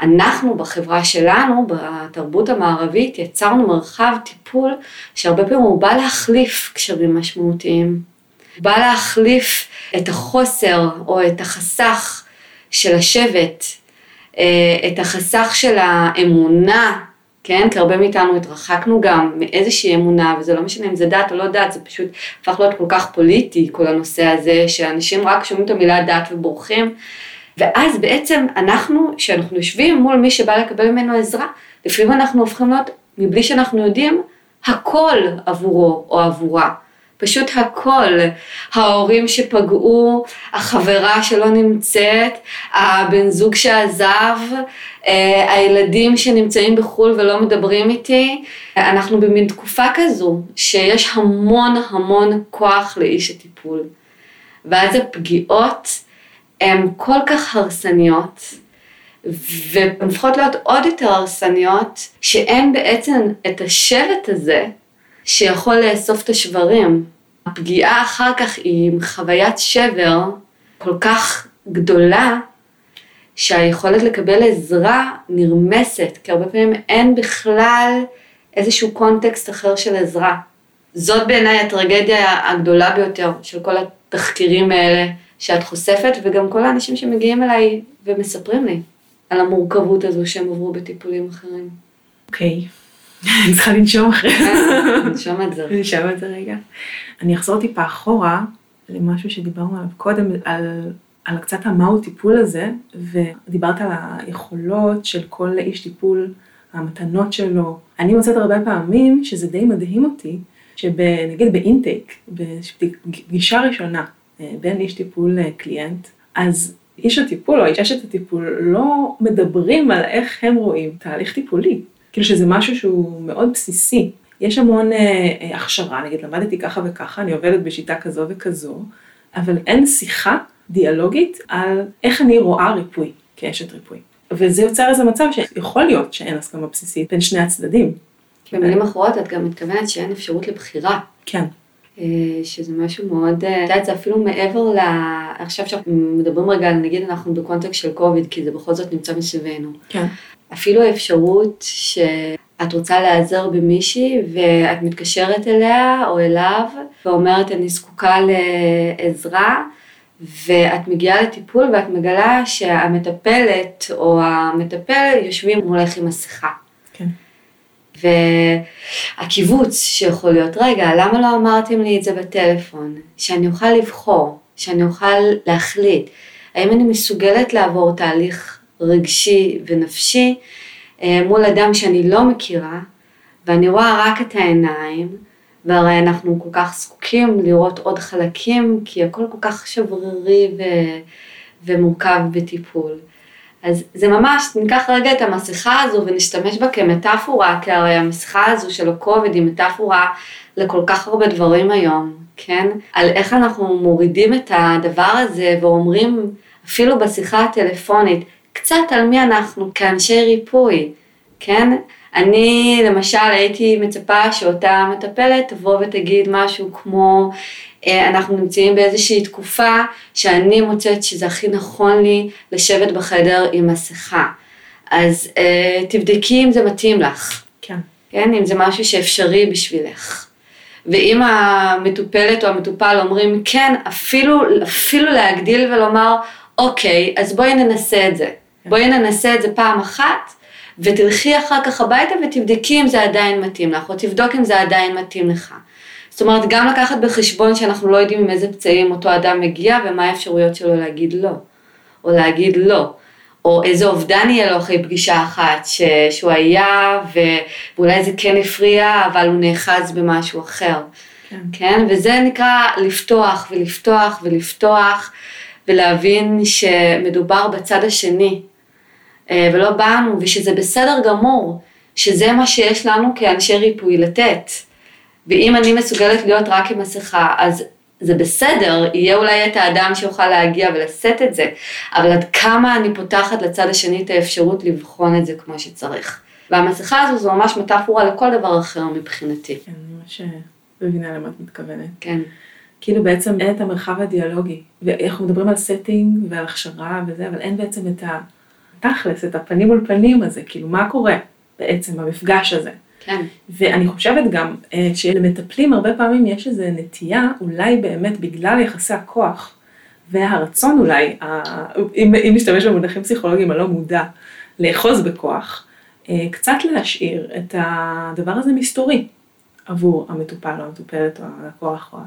B: אנחנו בחברה שלנו, בתרבות המערבית, יצרנו מרחב טיפול שהרבה פעמים הוא בא להחליף קשרים משמעותיים. בא להחליף את החוסר או את החסך של השבט, אה, את החסך של האמונה, כן? כי הרבה מאיתנו התרחקנו גם מאיזושהי אמונה, וזה לא משנה אם זה דת או לא דת, זה פשוט הפך להיות כל כך פוליטי, כל הנושא הזה, שאנשים רק שומעים את המילה דת ובורחים. ואז בעצם אנחנו, כשאנחנו יושבים מול מי שבא לקבל ממנו עזרה, לפעמים אנחנו הופכים להיות, מבלי שאנחנו יודעים, הכל עבורו או עבורה. פשוט הכל. ההורים שפגעו, החברה שלא נמצאת, הבן זוג שעזב, אה, הילדים שנמצאים בחו"ל ולא מדברים איתי. אנחנו במין תקופה כזו שיש המון המון כוח לאיש הטיפול. ואז הפגיעות הן כל כך הרסניות, והן הופכות להיות עוד יותר הרסניות, שאין בעצם את השבט הזה שיכול לאסוף את השברים. הפגיעה אחר כך היא עם חוויית שבר כל כך גדולה, שהיכולת לקבל עזרה נרמסת, כי הרבה פעמים אין בכלל איזשהו קונטקסט אחר של עזרה. זאת בעיניי הטרגדיה הגדולה ביותר של כל התחקירים האלה שאת חושפת, וגם כל האנשים שמגיעים אליי ומספרים לי על המורכבות הזו שהם עברו בטיפולים אחרים.
A: אוקיי. אני צריכה לנשום אחרי.
B: נשום את זה.
A: נשום את זה רגע. אני אחזור טיפה אחורה למשהו שדיברנו עליו קודם, על, על קצת המהו טיפול הזה, ודיברת על היכולות של כל איש טיפול, המתנות שלו. אני מוצאת הרבה פעמים שזה די מדהים אותי, שנגיד באינטייק, בפגישה ראשונה אה, בין איש טיפול לקליינט, אז איש הטיפול או אשת הטיפול לא מדברים על איך הם רואים תהליך טיפולי. כאילו שזה משהו שהוא מאוד בסיסי. יש המון אה, אה, הכשרה, נגיד למדתי ככה וככה, אני עובדת בשיטה כזו וכזו, אבל אין שיחה דיאלוגית על איך אני רואה ריפוי כאשת ריפוי. וזה יוצר איזה מצב שיכול להיות שאין הסכמה בסיסית בין שני הצדדים.
B: במילים אחרות את גם מתכוונת שאין אפשרות לבחירה.
A: כן.
B: אה, שזה משהו מאוד, אה, את יודעת, זה אפילו מעבר ל... עכשיו שאנחנו מדברים רגע, נגיד אנחנו בקונטקסט של קוביד, כי זה בכל זאת נמצא מסביבנו.
A: כן.
B: אפילו האפשרות שאת רוצה להיעזר במישהי ואת מתקשרת אליה או אליו ואומרת אני זקוקה לעזרה ואת מגיעה לטיפול ואת מגלה שהמטפלת או המטפל יושבים מולך עם מסכה.
A: כן.
B: והקיבוץ שיכול להיות, רגע, למה לא אמרתם לי את זה בטלפון? שאני אוכל לבחור, שאני אוכל להחליט. האם אני מסוגלת לעבור תהליך רגשי ונפשי אה, מול אדם שאני לא מכירה, ואני רואה רק את העיניים, והרי אנחנו כל כך זקוקים לראות עוד חלקים, כי הכל כל כך שברירי ו... ומורכב בטיפול. אז זה ממש, ניקח רגע את המסכה הזו ונשתמש בה כמטאפורה, כי הרי המסכה הזו של הקוביד היא מטאפורה לכל כך הרבה דברים היום, כן? על איך אנחנו מורידים את הדבר הזה ואומרים, אפילו בשיחה הטלפונית, קצת על מי אנחנו כאנשי ריפוי, כן? אני למשל הייתי מצפה שאותה מטפלת תבוא ותגיד משהו כמו אה, אנחנו נמצאים באיזושהי תקופה שאני מוצאת שזה הכי נכון לי לשבת בחדר עם מסכה. אז אה, תבדקי אם זה מתאים לך.
A: כן.
B: כן, אם זה משהו שאפשרי בשבילך. ואם המטופלת או המטופל אומרים כן, אפילו, אפילו להגדיל ולומר, אוקיי, אז בואי ננסה את זה. בואי ננסה את זה פעם אחת, ותלכי אחר כך הביתה ותבדקי אם זה עדיין מתאים לך, או תבדוק אם זה עדיין מתאים לך. זאת אומרת, גם לקחת בחשבון שאנחנו לא יודעים עם איזה פצעים אותו אדם מגיע, ומה האפשרויות שלו להגיד לא, או להגיד לא. או איזה אובדן יהיה לו אחרי פגישה אחת, ש... שהוא היה ו... ואולי זה כן הפריע, אבל הוא נאחז במשהו אחר. כן. כן? וזה נקרא לפתוח ולפתוח ולפתוח, ולהבין שמדובר בצד השני, ולא בנו, ושזה בסדר גמור, שזה מה שיש לנו כאנשי ריפוי לתת. ואם אני מסוגלת להיות רק עם מסכה, אז זה בסדר, יהיה אולי את האדם שיוכל להגיע ולשאת את זה, אבל עד כמה אני פותחת לצד השני את האפשרות לבחון את זה כמו שצריך. והמסכה הזו זו ממש מטאפורה לכל דבר אחר מבחינתי.
A: כן, אני ממש מבינה למה את מתכוונת.
B: כן.
A: כאילו בעצם אין את המרחב הדיאלוגי. ואנחנו מדברים על setting ועל הכשרה וזה, אבל אין בעצם את התכלס, את הפנים מול פנים הזה, כאילו מה קורה בעצם במפגש הזה.
B: כן.
A: ואני חושבת גם אה, שלמטפלים הרבה פעמים יש איזו נטייה, אולי באמת בגלל יחסי הכוח והרצון אולי, אם, אם נשתמש במונחים פסיכולוגיים הלא מודע, לאחוז בכוח, אה, קצת להשאיר את הדבר הזה מסתורי עבור המטופל או המטופלת או הלקוח. או...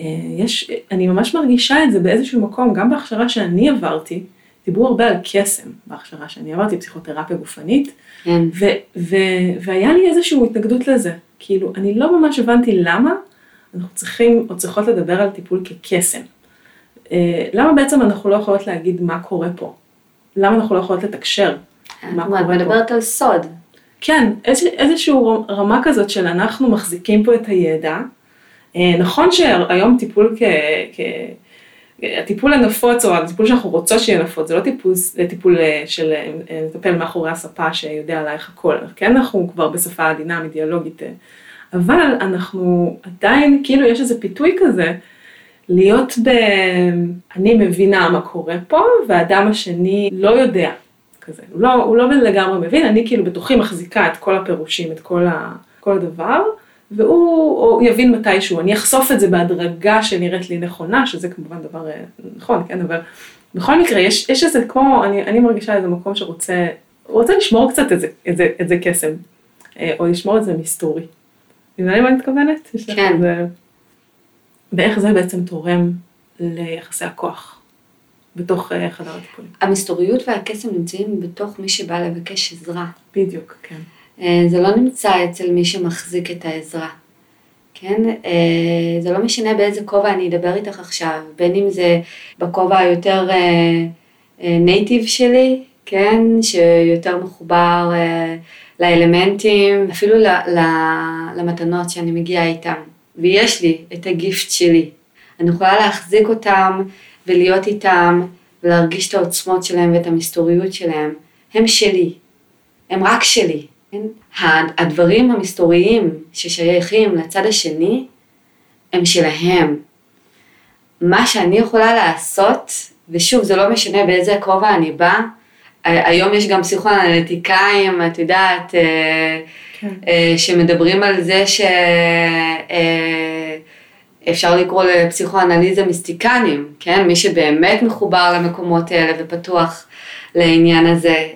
A: אה, יש, אני ממש מרגישה את זה באיזשהו מקום, גם בהכשרה שאני עברתי, דיברו הרבה על קסם בהכשרה שאני עברתי, פסיכותרפיה גופנית,
B: כן.
A: ו, ו, והיה לי איזושהי התנגדות לזה. כאילו, אני לא ממש הבנתי למה אנחנו צריכים או צריכות לדבר על טיפול כקסם. אה, למה בעצם אנחנו לא יכולות להגיד מה קורה פה? למה אנחנו לא יכולות לתקשר? מה
B: את
A: קורה פה?
B: מדברת על סוד.
A: כן, איז, איזושהי רמה כזאת של אנחנו מחזיקים פה את הידע. אה, נכון שהיום טיפול כ... הטיפול הנפוץ, או הטיפול שאנחנו רוצות שיהיה נפוץ, זה לא טיפול, טיפול אה, של אה, מטפל מאחורי הספה שיודע עלייך הכל, כן אנחנו כבר בשפה דינמית, דיאלוגית, אבל אנחנו עדיין, כאילו יש איזה פיתוי כזה, להיות ב... אני מבינה מה קורה פה, והאדם השני לא יודע, כזה, הוא לא, הוא לא לגמרי מבין, אני כאילו בתוכי מחזיקה את כל הפירושים, את כל, ה, כל הדבר, והוא יבין מתישהו, אני אחשוף את זה בהדרגה שנראית לי נכונה, שזה כמובן דבר אה, נכון, כן, אבל בכל מקרה, יש, יש איזה כמו, אני, אני מרגישה איזה מקום שרוצה, רוצה לשמור קצת את זה, את זה, את זה קסם, אה, או לשמור את זה מסתורי. מבינה למה אני מתכוונת?
B: כן.
A: איזה... ואיך זה בעצם תורם ליחסי הכוח בתוך אה, חדר הטיפולים.
B: המסתוריות והקסם נמצאים בתוך מי שבא לבקש עזרה.
A: בדיוק, כן.
B: אה, זה לא נמצא אצל מי שמחזיק את העזרה. כן? אה, זה לא משנה באיזה כובע אני אדבר איתך עכשיו, בין אם זה בכובע היותר נייטיב שלי, כן? שיותר מחובר לאלמנטים, אפילו למתנות שאני מגיעה איתם. ויש לי את הגיפט שלי. אני יכולה להחזיק אותם ולהיות איתם ולהרגיש את העוצמות שלהם ואת המסתוריות שלהם. הם שלי, הם רק שלי. כן? הדברים המסתוריים ששייכים לצד השני, הם שלהם. מה שאני יכולה לעשות, ושוב, זה לא משנה באיזה כובע אני באה, היום יש גם פסיכואנליטיקאים, את יודעת, אה, כן. אה, שמדברים על זה שאפשר אה, לקרוא לפסיכואנליזה מיסטיקנים, כן? מי שבאמת מחובר למקומות האלה ופתוח לעניין הזה.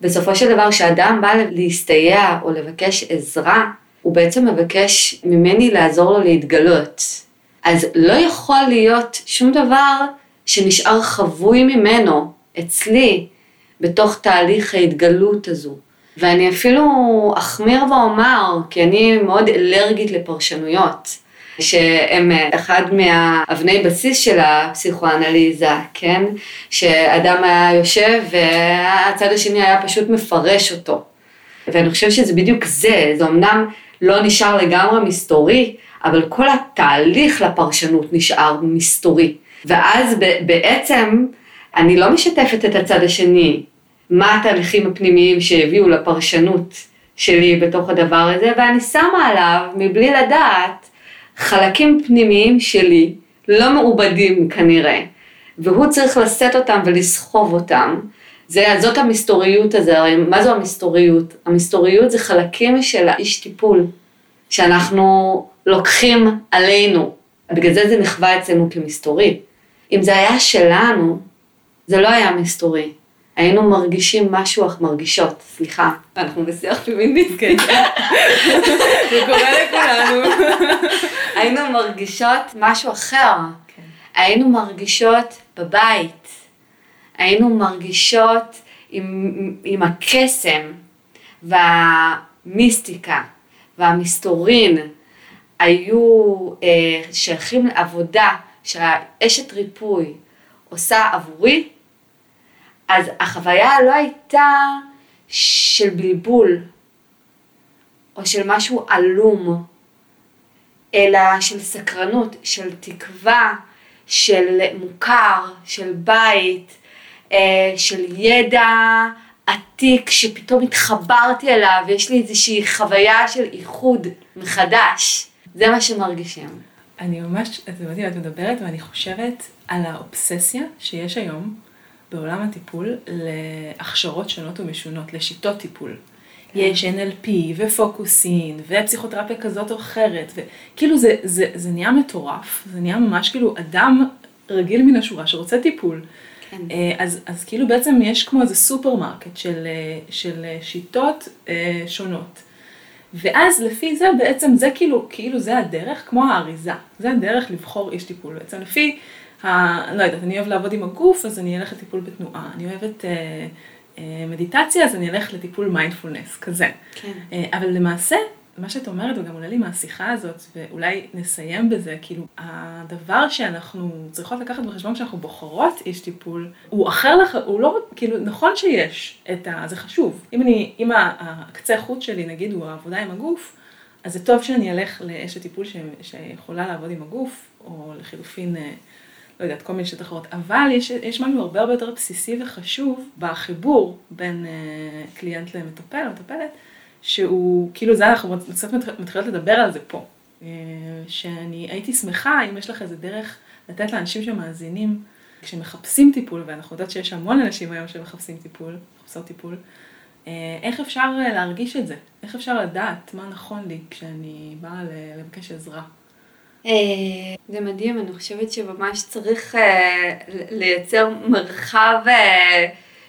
B: בסופו של דבר, כשאדם בא להסתייע או לבקש עזרה, הוא בעצם מבקש ממני לעזור לו להתגלות. אז לא יכול להיות שום דבר שנשאר חבוי ממנו אצלי בתוך תהליך ההתגלות הזו. ואני אפילו אחמיר ואומר, כי אני מאוד אלרגית לפרשנויות, שהם אחד מהאבני בסיס של הפסיכואנליזה, כן? שאדם היה יושב והצד השני היה פשוט מפרש אותו. ואני חושבת שזה בדיוק זה, זה אמנם לא נשאר לגמרי מסתורי, אבל כל התהליך לפרשנות נשאר מסתורי. ואז בעצם אני לא משתפת את הצד השני, מה התהליכים הפנימיים שהביאו לפרשנות שלי בתוך הדבר הזה, ואני שמה עליו, מבלי לדעת, חלקים פנימיים שלי, לא מעובדים כנראה, והוא צריך לשאת אותם ולסחוב אותם. זה, זאת המסתוריות הזה, הרי מה זו המסתוריות? המסתוריות זה חלקים של האיש טיפול, שאנחנו לוקחים עלינו, בגלל זה זה נחווה אצלנו כמסתורי. אם זה היה שלנו, זה לא היה מסתורי. היינו מרגישים משהו, אך מרגישות, סליחה, אנחנו בשיח פמיניסטי.
A: כן. זה קורה לכולנו.
B: היינו מרגישות משהו אחר. כן. היינו מרגישות בבית. היינו מרגישות עם, עם הקסם והמיסטיקה והמסתורין היו אה, שייכים לעבודה שהאשת ריפוי עושה עבורי, אז החוויה לא הייתה של בלבול, או של משהו עלום, אלא של סקרנות, של תקווה, של מוכר, של בית, אה, של ידע עתיק שפתאום התחברתי אליו, ויש לי איזושהי חוויה של איחוד מחדש. זה מה שמרגישים.
A: אני ממש, אתם יודעים, את מדברת ואני חושבת על האובססיה שיש היום בעולם הטיפול להכשרות שונות ומשונות, לשיטות טיפול. יש NLP ופוקוסין ופסיכותרפיה כזאת או אחרת, וכאילו זה, זה, זה נהיה מטורף, זה נהיה ממש כאילו אדם רגיל מן השורה שרוצה טיפול.
B: כן.
A: אה, אז, אז כאילו בעצם יש כמו איזה סופרמרקט של, אה, של שיטות אה, שונות. ואז לפי זה בעצם זה כאילו, כאילו זה הדרך, כמו האריזה, זה הדרך לבחור איש טיפול. בעצם לפי, ה, לא יודעת, אני אוהב לעבוד עם הגוף, אז אני אלך לטיפול בתנועה. אני אוהבת אה, אה, מדיטציה, אז אני אלך לטיפול מיינדפולנס, כזה.
B: כן.
A: אה, אבל למעשה, מה שאת אומרת, וגם עולה לי מהשיחה הזאת, ואולי נסיים בזה, כאילו, הדבר שאנחנו צריכות לקחת בחשבון כשאנחנו בוחרות איש טיפול, הוא אחר לך, הוא לא, כאילו, נכון שיש את ה... זה חשוב. אם אני, אם הקצה חוט שלי, נגיד, הוא העבודה עם הגוף, אז זה טוב שאני אלך לאשת טיפול ש, שיכולה לעבוד עם הגוף, או לחילופין, אה, לא יודעת, כל מיני שיטות אחרות, אבל יש, יש משהו הרבה הרבה יותר בסיסי וחשוב בחיבור בין אה, קליינט למטפל או מטפלת, שהוא, כאילו זה אנחנו קצת מתחילות לדבר על זה פה. אה, שאני הייתי שמחה אם יש לך איזה דרך לתת לאנשים שמאזינים, כשמחפשים טיפול, ואנחנו יודעות שיש המון אנשים היום שמחפשים טיפול, מחפשות טיפול, אה, איך אפשר להרגיש את זה? איך אפשר לדעת מה נכון לי כשאני באה לבקש עזרה?
B: אה, זה מדהים, אני חושבת שממש צריך לייצר מרחב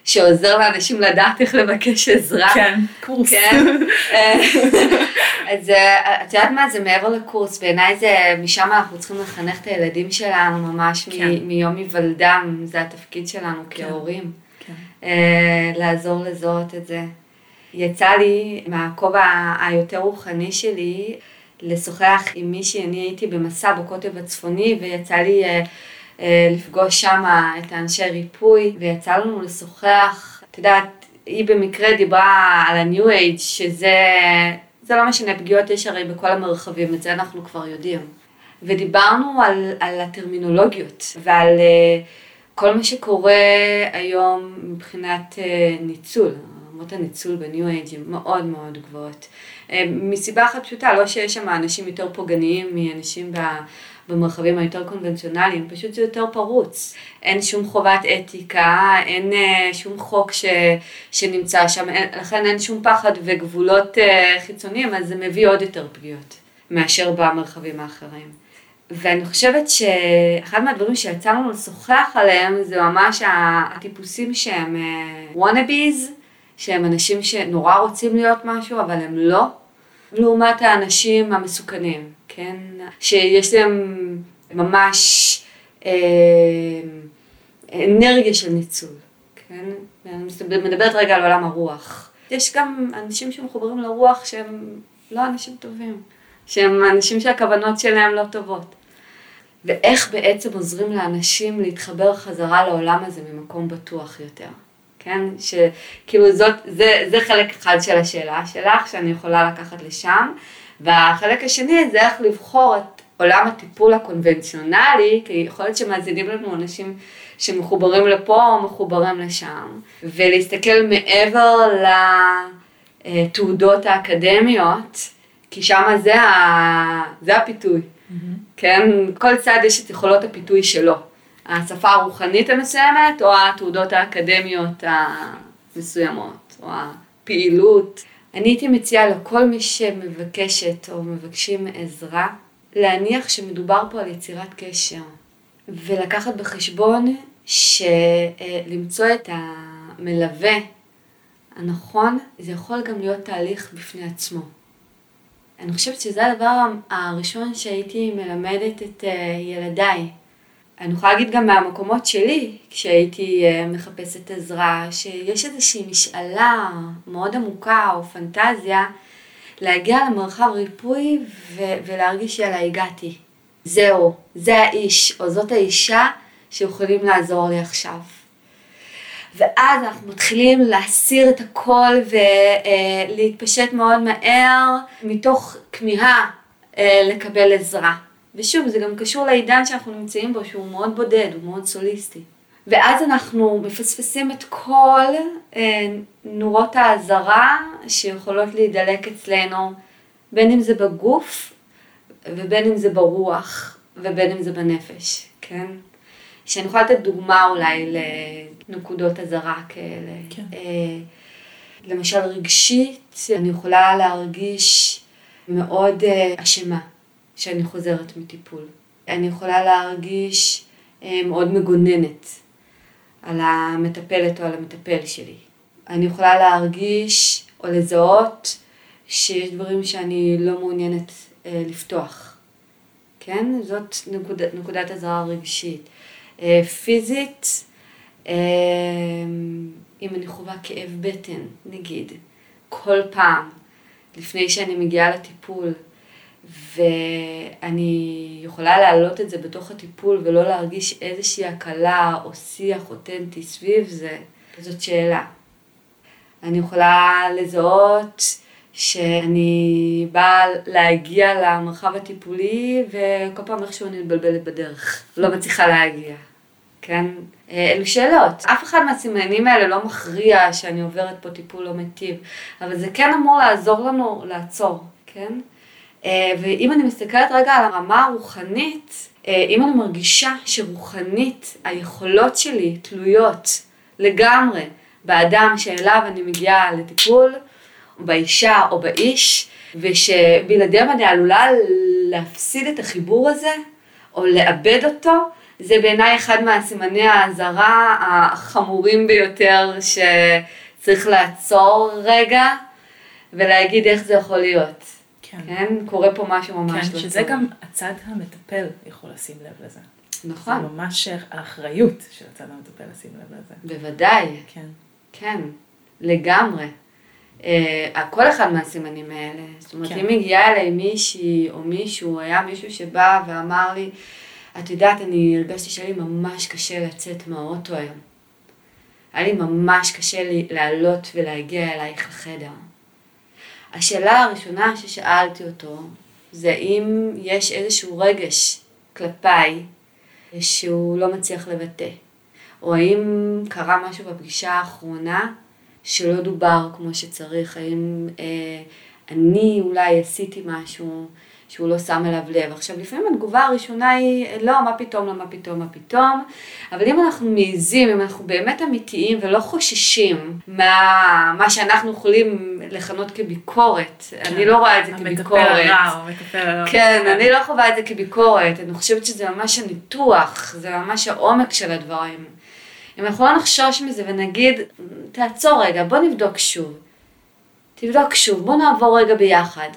B: שעוזר לאנשים לדעת איך לבקש עזרה.
A: כן, קורס.
B: כן. אז אה, את יודעת מה, זה מעבר לקורס, בעיניי זה, משם אנחנו צריכים לחנך את הילדים שלנו ממש כן. מיום היוולדם, זה התפקיד שלנו כן. כהורים. כן. אה, לעזור לזהות את זה. יצא לי מהכובע היותר רוחני שלי לשוחח עם מישהי, אני הייתי במסע בקוטב הצפוני ויצא לי uh, אה, לפגוש שם את האנשי ריפוי, ויצא לנו לשוחח, את יודעת, היא במקרה דיברה על ה-New Age, שזה, זה לא משנה, פגיעות יש הרי בכל המרחבים, את זה אנחנו כבר יודעים. ודיברנו על, על הטרמינולוגיות ועל uh, כל מה שקורה היום מבחינת uh, ניצול. רמות הניצול בניו אייג' הן מאוד מאוד גבוהות. Uh, מסיבה אחת פשוטה, לא שיש שם אנשים יותר פוגעניים מאנשים במרחבים היותר קונבנציונליים, פשוט זה יותר פרוץ. אין שום חובת אתיקה, אין uh, שום חוק ש, שנמצא שם, אין, לכן אין שום פחד וגבולות uh, חיצוניים, אז זה מביא עוד יותר פגיעות מאשר במרחבים האחרים. ואני חושבת שאחד מהדברים שיצא לנו לשוחח עליהם זה ממש הטיפוסים שהם uh, wannabes, שהם אנשים שנורא רוצים להיות משהו אבל הם לא, לעומת האנשים המסוכנים. כן? שיש להם ממש אה, אנרגיה של ניצול, כן? אני מדברת רגע על עולם הרוח. יש גם אנשים שמחוברים לרוח שהם לא אנשים טובים, שהם אנשים שהכוונות שלהם לא טובות. ואיך בעצם עוזרים לאנשים להתחבר חזרה לעולם הזה ממקום בטוח יותר, כן? שכאילו זאת, זה, זה חלק אחד של השאלה שלך שאני יכולה לקחת לשם, והחלק השני זה איך לבחור את עולם הטיפול הקונבנציונלי, כי יכול להיות שמאזינים לנו אנשים שמחוברים לפה או מחוברים לשם, ולהסתכל מעבר לתעודות האקדמיות, כי שם זה, ה... זה הפיתוי, mm-hmm. כן? כל צד יש את יכולות הפיתוי שלו. השפה הרוחנית המסוימת או התעודות האקדמיות המסוימות, או הפעילות. אני הייתי מציעה לכל מי שמבקשת או מבקשים עזרה, להניח שמדובר פה על יצירת קשר, ולקחת בחשבון שלמצוא את המלווה הנכון, זה יכול גם להיות תהליך בפני עצמו. אני חושבת שזה הדבר הראשון שהייתי מלמדת את אה, ילדיי, אני יכולה להגיד גם מהמקומות שלי, כשהייתי אה, מחפשת עזרה, שיש איזושהי משאלה מאוד עמוקה או פנטזיה להגיע למרחב ריפוי ו- ולהרגיש שיאללה הגעתי. זהו, זה האיש או זאת האישה שיכולים לעזור לי עכשיו. ואז אנחנו מתחילים להסיר את הכל ולהתפשט מאוד מהר מתוך כמיהה אה, לקבל עזרה. ושוב, זה גם קשור לעידן שאנחנו נמצאים בו, שהוא מאוד בודד, הוא מאוד סוליסטי. ואז אנחנו מפספסים את כל אה, נורות האזהרה שיכולות להידלק אצלנו, בין אם זה בגוף ובין אם זה ברוח. ובין אם זה בנפש, כן? שאני יכולה לתת דוגמה אולי לנקודות אזהרה כאלה.
A: כן.
B: אה, למשל רגשית, אני יכולה להרגיש מאוד אה, אשמה שאני חוזרת מטיפול. אני יכולה להרגיש מאוד מגוננת על המטפלת או על המטפל שלי. אני יכולה להרגיש או לזהות שיש דברים שאני לא מעוניינת אה, לפתוח. כן? זאת נקוד, נקודת אזהרה רגשית. אה, פיזית, אה, אם אני חווה כאב בטן, נגיד, כל פעם, לפני שאני מגיעה לטיפול, ואני יכולה להעלות את זה בתוך הטיפול ולא להרגיש איזושהי הקלה או שיח אותנטי סביב זה, זאת שאלה. אני יכולה לזהות שאני באה להגיע למרחב הטיפולי וכל פעם איכשהו אני מתבלבלת בדרך, לא מצליחה להגיע, כן? אלו שאלות. אף אחד מהסימנים האלה לא מכריע שאני עוברת פה טיפול לא מיטיב, אבל זה כן אמור לעזור לנו לעצור, כן? ואם אני מסתכלת רגע על הרמה הרוחנית, אם אני מרגישה שרוחנית היכולות שלי תלויות לגמרי באדם שאליו אני מגיעה לטיפול, באישה או באיש, ושבלעדיהם אני עלולה להפסיד את החיבור הזה, או לאבד אותו, זה בעיניי אחד מהסימני האזהרה החמורים ביותר שצריך לעצור רגע ולהגיד איך זה יכול להיות. כן. כן? קורה פה משהו ממש
A: כן, לא שזה גם הצד המטפל יכול לשים לב לזה.
B: נכון.
A: זה ממש האחריות של הצד המטפל לשים לב לזה.
B: בוודאי.
A: כן.
B: כן, לגמרי. Uh, כל אחד מהסימנים האלה. זאת אומרת, כן. אם הגיעה אליי מישהי או מישהו, היה מישהו שבא ואמר לי, את יודעת, אני הרגשתי שהיה לי ממש קשה לצאת מהאוטו היום. היה לי ממש קשה לי לעלות ולהגיע אלייך לחדר. השאלה הראשונה ששאלתי אותו, זה אם יש איזשהו רגש כלפיי שהוא לא מצליח לבטא, או האם קרה משהו בפגישה האחרונה שלא דובר כמו שצריך, האם אה, אני אולי עשיתי משהו שהוא לא שם אליו לב. עכשיו, לפעמים התגובה הראשונה היא, לא, מה פתאום, לא, מה פתאום, מה פתאום, אבל אם אנחנו מעיזים, אם אנחנו באמת אמיתיים ולא חוששים מה, מה שאנחנו יכולים לכנות כביקורת, כן. אני לא רואה את זה כביקורת.
A: המטפל הרע המטפל הרע.
B: כן, אני לא חווה את זה כביקורת, אני חושבת שזה ממש הניתוח, זה ממש העומק של הדברים. אם אנחנו לא נחשוש מזה ונגיד, תעצור רגע, בוא נבדוק שוב. תבדוק שוב, בוא נעבור רגע ביחד.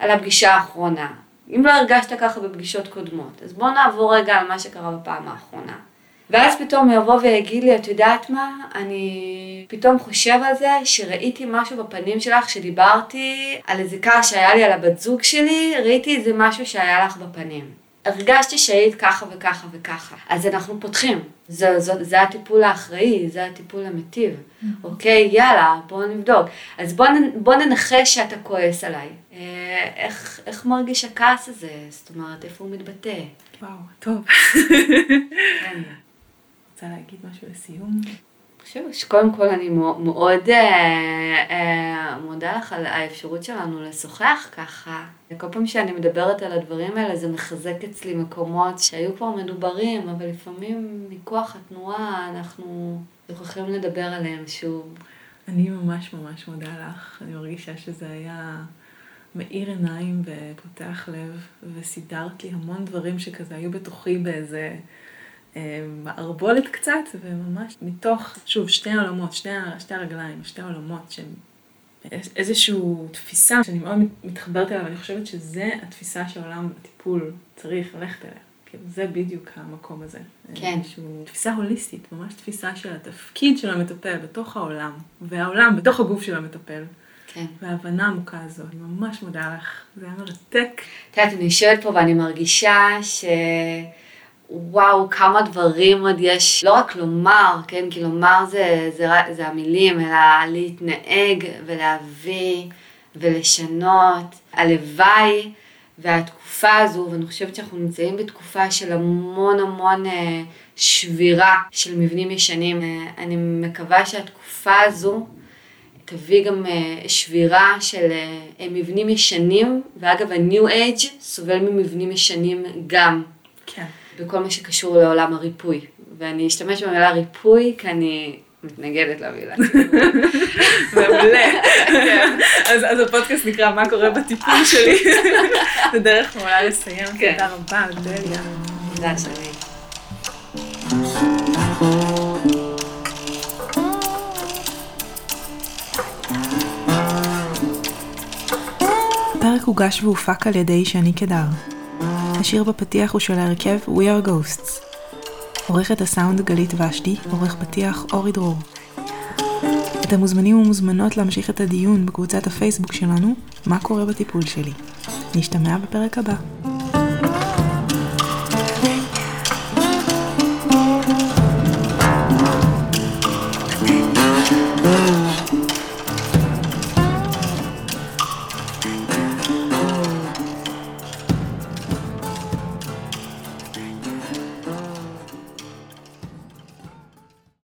B: על הפגישה האחרונה. אם לא הרגשת ככה בפגישות קודמות, אז בוא נעבור רגע על מה שקרה בפעם האחרונה. ואז פתאום יבוא ויגיד לי, את יודעת מה, אני פתאום חושב על זה שראיתי משהו בפנים שלך שדיברתי על איזה כעס שהיה לי על הבת זוג שלי, ראיתי איזה משהו שהיה לך בפנים. הרגשתי שהיית ככה וככה וככה. אז אנחנו פותחים. זה, זה, זה הטיפול האחראי, זה הטיפול המטיב. Mm-hmm. אוקיי, יאללה, בואו נבדוק. אז בואו בוא ננחש שאתה כועס עליי. אה, איך, איך מרגיש הכעס הזה? זאת אומרת, איפה הוא מתבטא?
A: וואו, טוב. כן. רוצה להגיד משהו לסיום?
B: חושבת שקודם כל אני מאוד אה, אה, מודה לך על האפשרות שלנו לשוחח ככה. כל פעם שאני מדברת על הדברים האלה זה מחזק אצלי מקומות שהיו כבר מדוברים, אבל לפעמים מכוח התנועה אנחנו שוכחים לדבר עליהם שוב.
A: אני ממש ממש מודה לך. אני מרגישה שזה היה מאיר עיניים ופותח לב, וסידרת לי המון דברים שכזה היו בתוכי באיזה... מערבולת קצת, וממש מתוך, שוב, שתי העולמות, שתי, שתי הרגליים, שתי העולמות, שהם איזושהי תפיסה שאני מאוד מתחברת אליה, ואני חושבת שזה התפיסה שעולם הטיפול צריך ללכת אליה. כאילו, זה בדיוק המקום הזה.
B: כן.
A: שהוא תפיסה הוליסטית, ממש תפיסה של התפקיד של המטפל בתוך העולם, והעולם בתוך הגוף של המטפל.
B: כן.
A: וההבנה העמוקה הזו. אני ממש מודה לך, זה היה מרתק.
B: את יודעת, אני יושבת פה ואני מרגישה ש... וואו, כמה דברים עוד יש, לא רק לומר, כן, כי לומר זה, זה, זה המילים, אלא להתנהג ולהביא ולשנות. הלוואי והתקופה הזו, ואני חושבת שאנחנו נמצאים בתקופה של המון המון אה, שבירה של מבנים ישנים. אה, אני מקווה שהתקופה הזו תביא גם אה, שבירה של מבנים ישנים, ואגב ה-New Age סובל ממבנים ישנים גם.
A: כן.
B: בכל מה שקשור לעולם הריפוי. ואני אשתמש במילה ריפוי כי אני מתנגדת למילה.
A: מעולה. כן. אז אז הפודקאסט נקרא מה קורה בטיפול שלי. זה דרך מעולה לסיים.
B: כן.
A: תודה רבה, אודליה.
B: תודה שני.
A: הפרק הוגש והופק על ידי שני קדר. השיר בפתיח הוא של ההרכב We are Ghosts. עורכת הסאונד גלית ושתי, עורך פתיח אורי דרור. אתם מוזמנים ומוזמנות להמשיך את הדיון בקבוצת הפייסבוק שלנו, מה קורה בטיפול שלי. נשתמע בפרק הבא.